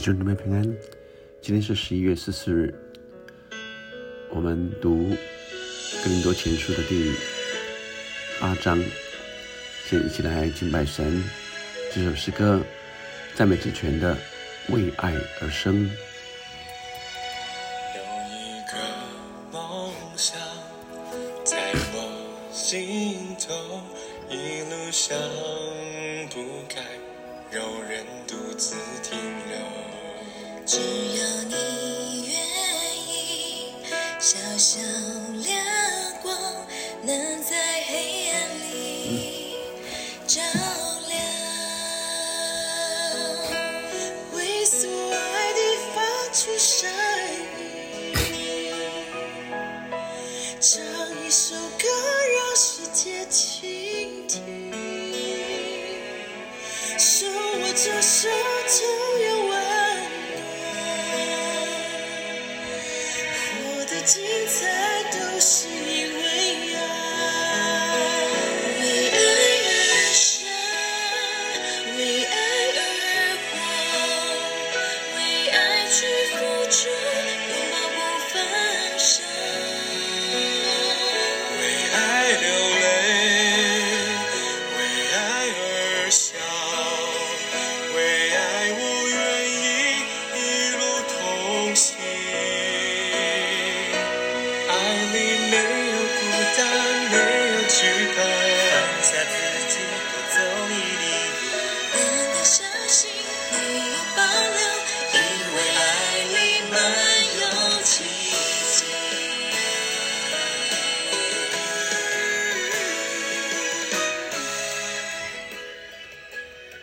弟兄姊妹平安，今天是十一月十四日，我们读《更多前书》的第八章，先一起来敬拜神。这首诗歌赞美之泉的为爱而生。有一个梦想在我心头，一路上只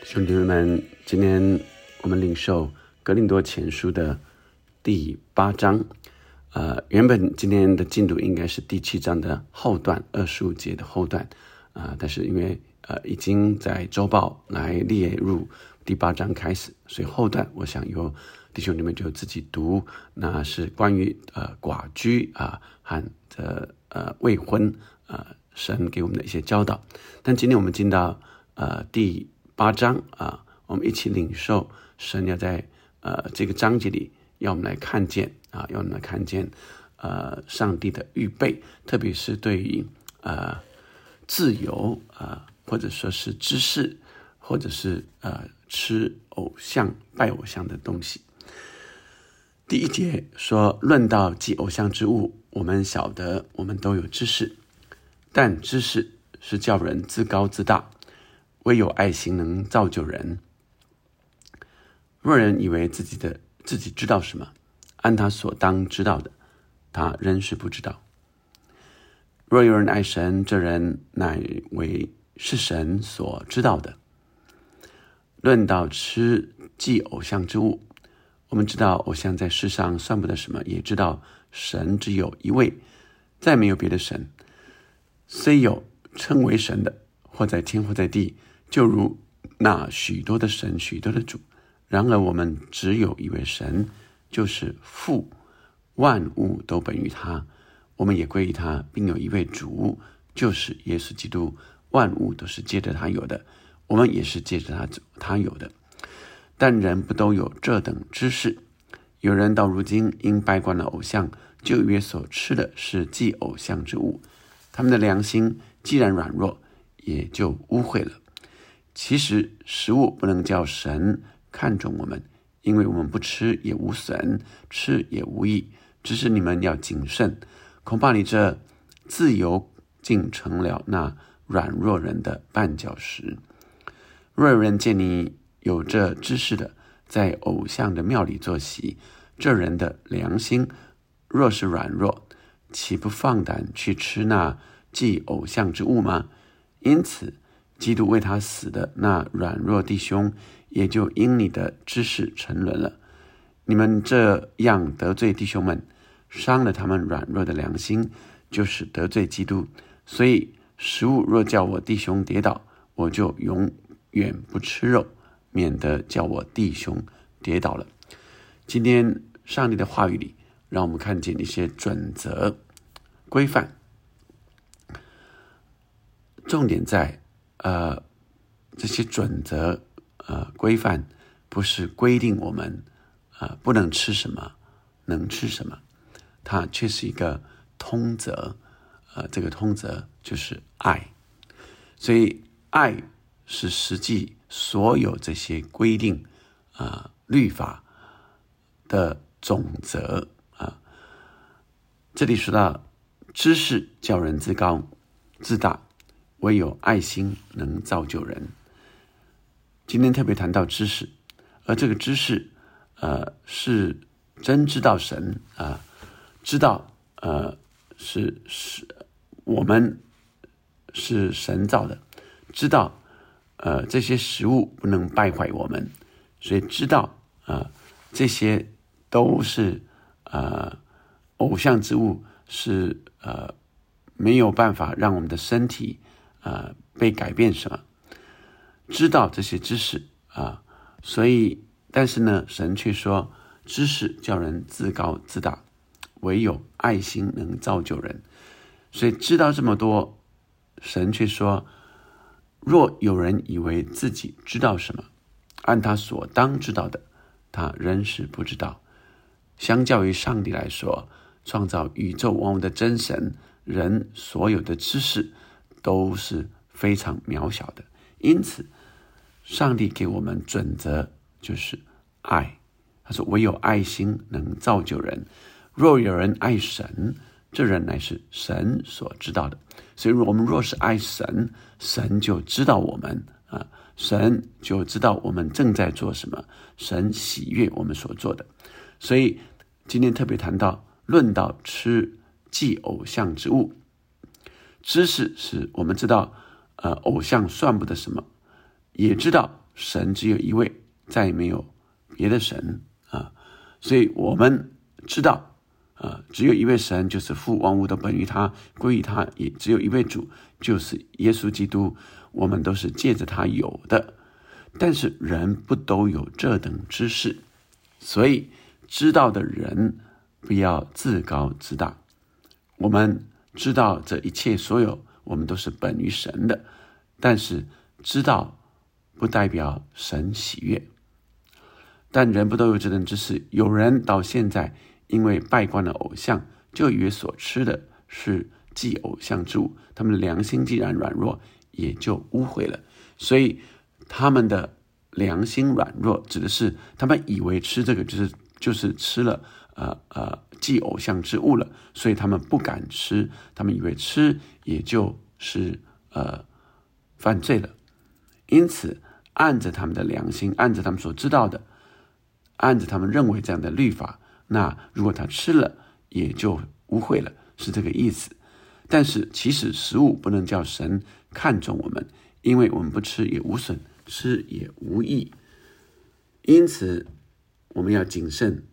兄弟们，今天我们领受《格林多前书》的第八章。呃，原本今天的进度应该是第七章的后段，二十五节的后段啊、但是因为呃已经在周报来列入第八章开始，所以后段我想由弟兄姊妹就自己读，那是关于呃寡居啊、和这呃未婚呃神给我们的一些教导。但今天我们进到呃第八章啊，我们一起领受神要在呃这个章节里要我们来看见啊，要我们来看见呃上帝的预备，特别是对于呃自由啊、或者说是知识，或者是呃吃偶像、拜偶像的东西。第一节说：“论到祭偶像之物，我们晓得，我们都有知识，但知识是叫人自高自大，唯有爱心能造就人。若人以为自己的自己知道什么，按他所当知道的，他仍是不知道。若有人爱神，这人乃为是神所知道的。论到吃祭偶像之物，我们知道偶像在世上算不得什么，也知道神只有一位，再没有别的神。虽有称为神的，或在天或在地，就如那许多的神、许多的主。然而我们只有一位神，就是父，万物都本于他，我们也归于他，并有一位主，就是耶稣基督。万物都是借着他有的，我们也是借着他他有的。但人不都有这等知识？有人到如今因拜惯了偶像，旧约所吃的是祭偶像之物，他们的良心既然软弱，也就污秽了。其实食物不能叫神看重我们，因为我们不吃也无损，吃也无益。只是你们要谨慎，恐怕你这自由竟成了那软弱人的绊脚石。若有人见你有这知识的，在偶像的庙里坐席，这人的良心若是软弱，岂不放胆去吃那祭偶像之物吗？因此，基督为他死的那软弱弟兄，也就因你的知识沉沦了。你们这样得罪弟兄们，伤了他们软弱的良心，就是得罪基督。所以，食物若叫我弟兄跌倒，我就永远不吃肉，免得叫我弟兄跌倒了。今天上帝的话语里，让我们看见一些准则、规范。重点在，呃，这些准则、呃规范，不是规定我们啊不能吃什么，能吃什么，它却是一个通则，呃，这个通则就是爱，所以爱是实际所有这些规定啊律法的总则啊。这里说到知识叫人自高自大，唯有爱心能造就人。今天特别谈到知识，而这个知识，呃，是真知道神啊，知道呃是是我们是神造的，知道呃这些食物不能败坏我们，所以知道啊这些都是呃偶像之物是呃没有办法让我们的身体啊被改变什么。知道这些知识啊，所以，但是呢，神却说，知识叫人自高自大，唯有爱心能造就人。所以知道这么多，神却说，若有人以为自己知道什么，按他所当知道的，他仍是不知道。相较于上帝来说，创造宇宙万物的真神，人所有的知识都是非常渺小的，因此。上帝给我们准则就是爱，他说：“唯有爱心能造就人。若有人爱神，这人乃是神所知道的。所以，我们若是爱神，神就知道我们啊，神就知道我们正在做什么，神喜悦我们所做的。所以，今天特别谈到论到吃祭偶像之物，知识是我们知道，呃，偶像算不得什么。”也知道神只有一位，再也没有别的神啊，所以我们知道啊，只有一位神，就是父万物都本于他，归于他，也只有一位主，就是耶稣基督。我们都是借着他有的，但是人不都有这等知识，所以知道的人不要自高自大。我们知道这一切所有，我们都是本于神的，但是知道。不代表神喜悦，但人不都有这等知识？有人到现在因为拜惯了偶像，就以为所吃的是祭偶像之物，他们的良心既然软弱，也就污秽了。所以他们的良心软弱，指的是他们以为吃这个就是就是吃了呃呃祭偶像之物了，所以他们不敢吃，他们以为吃也就是呃犯罪了，因此。按着他们的良心，按着他们所知道的，按着他们认为这样的律法，那如果他吃了，也就污秽了，是这个意思。但是其实食物不能叫神看重我们，因为我们不吃也无损，吃也无益。因此我们要谨慎。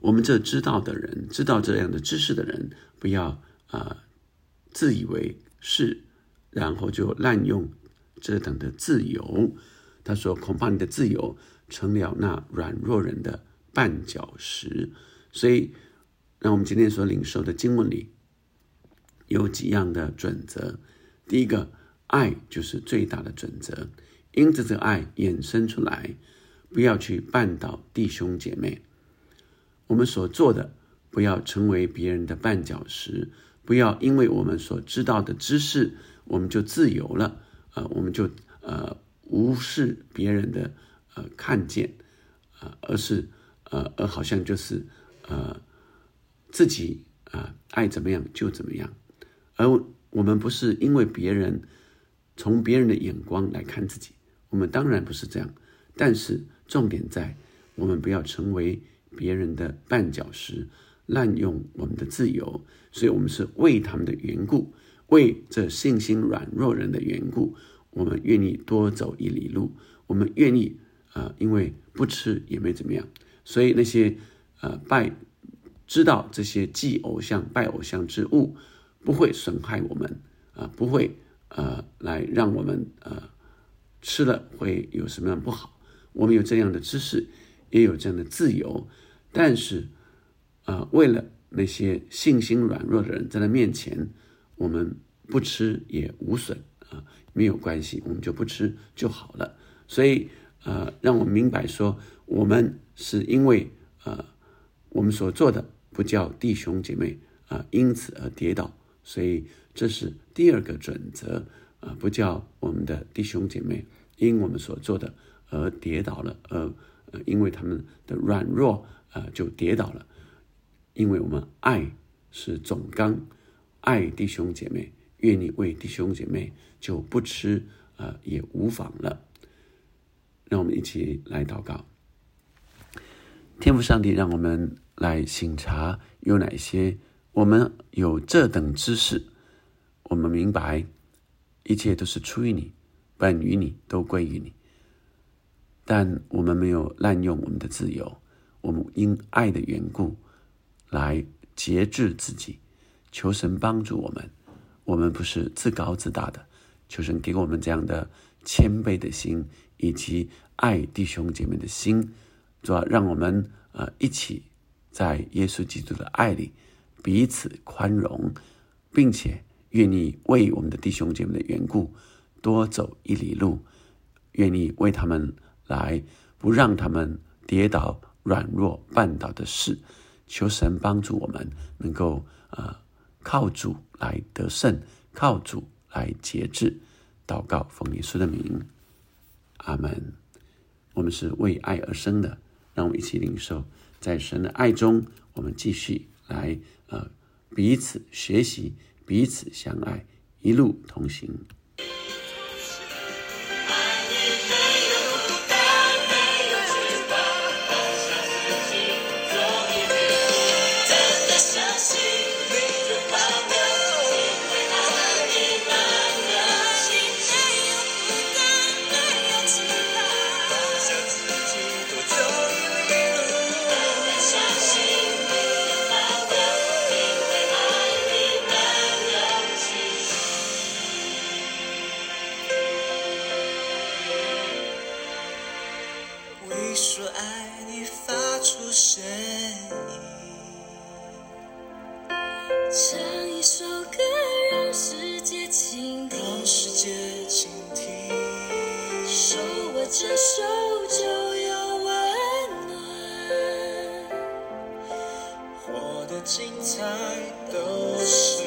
我们这知道的人，知道这样的知识的人，不要啊自以为是，然后就滥用。这等的自由，他说：“恐怕你的自由成了那软弱人的绊脚石。”所以，让我们今天所领受的经文里有几样的准则。第一个，爱就是最大的准则，因着这爱衍生出来，不要去绊倒弟兄姐妹。我们所做的，不要成为别人的绊脚石，不要因为我们所知道的知识，我们就自由了。啊，我们就呃无视别人的呃看见，啊，而是呃而好像就是呃自己啊爱怎么样就怎么样，而我们不是因为别人从别人的眼光来看自己，我们当然不是这样，但是重点在我们不要成为别人的绊脚石，滥用我们的自由，所以我们是为他们的缘故。为这信心软弱人的缘故，我们愿意多走一里路。我们愿意啊，因为不吃也没怎么样。所以那些呃拜知道这些祭偶像、拜偶像之物不会损害我们啊，不会呃来让我们呃吃了会有什么样不好。我们有这样的知识，也有这样的自由，但是啊，为了那些信心软弱的人，在他面前。我们不吃也无损啊，没有关系，我们就不吃就好了。所以，呃，让我们明白说，我们是因为呃我们所做的不叫弟兄姐妹啊、因此而跌倒，所以这是第二个准则啊、不叫我们的弟兄姐妹因我们所做的而跌倒了，而呃因为他们的软弱啊、就跌倒了，因为我们爱是总纲，爱弟兄姐妹，愿意为弟兄姐妹就不吃呃也无妨了。让我们一起来祷告。天父上帝，让我们来醒察有哪些我们有这等知识，我们明白一切都是出于你，本于你，都归于你。但我们没有滥用我们的自由，我们因爱的缘故来节制自己，求神帮助我们。我们不是自高自大的，求神给我们这样的谦卑的心，以及爱弟兄姐妹的心，主要让我们呃一起在耶稣基督的爱里彼此宽容，并且愿意为我们的弟兄姐妹的缘故多走一里路，愿意为他们来不让他们跌倒、软弱、绊倒的事，求神帮助我们能够呃靠主来得胜，靠主来节制。祷告，奉耶稣的名，阿门。我们是为爱而生的，让我们一起领受，在神的爱中，我们继续来呃彼此学习，彼此相爱，一路同行。说爱你发出声音。唱一首歌，让世界倾听，让世界倾听。手握着手就有温暖，活得精彩都是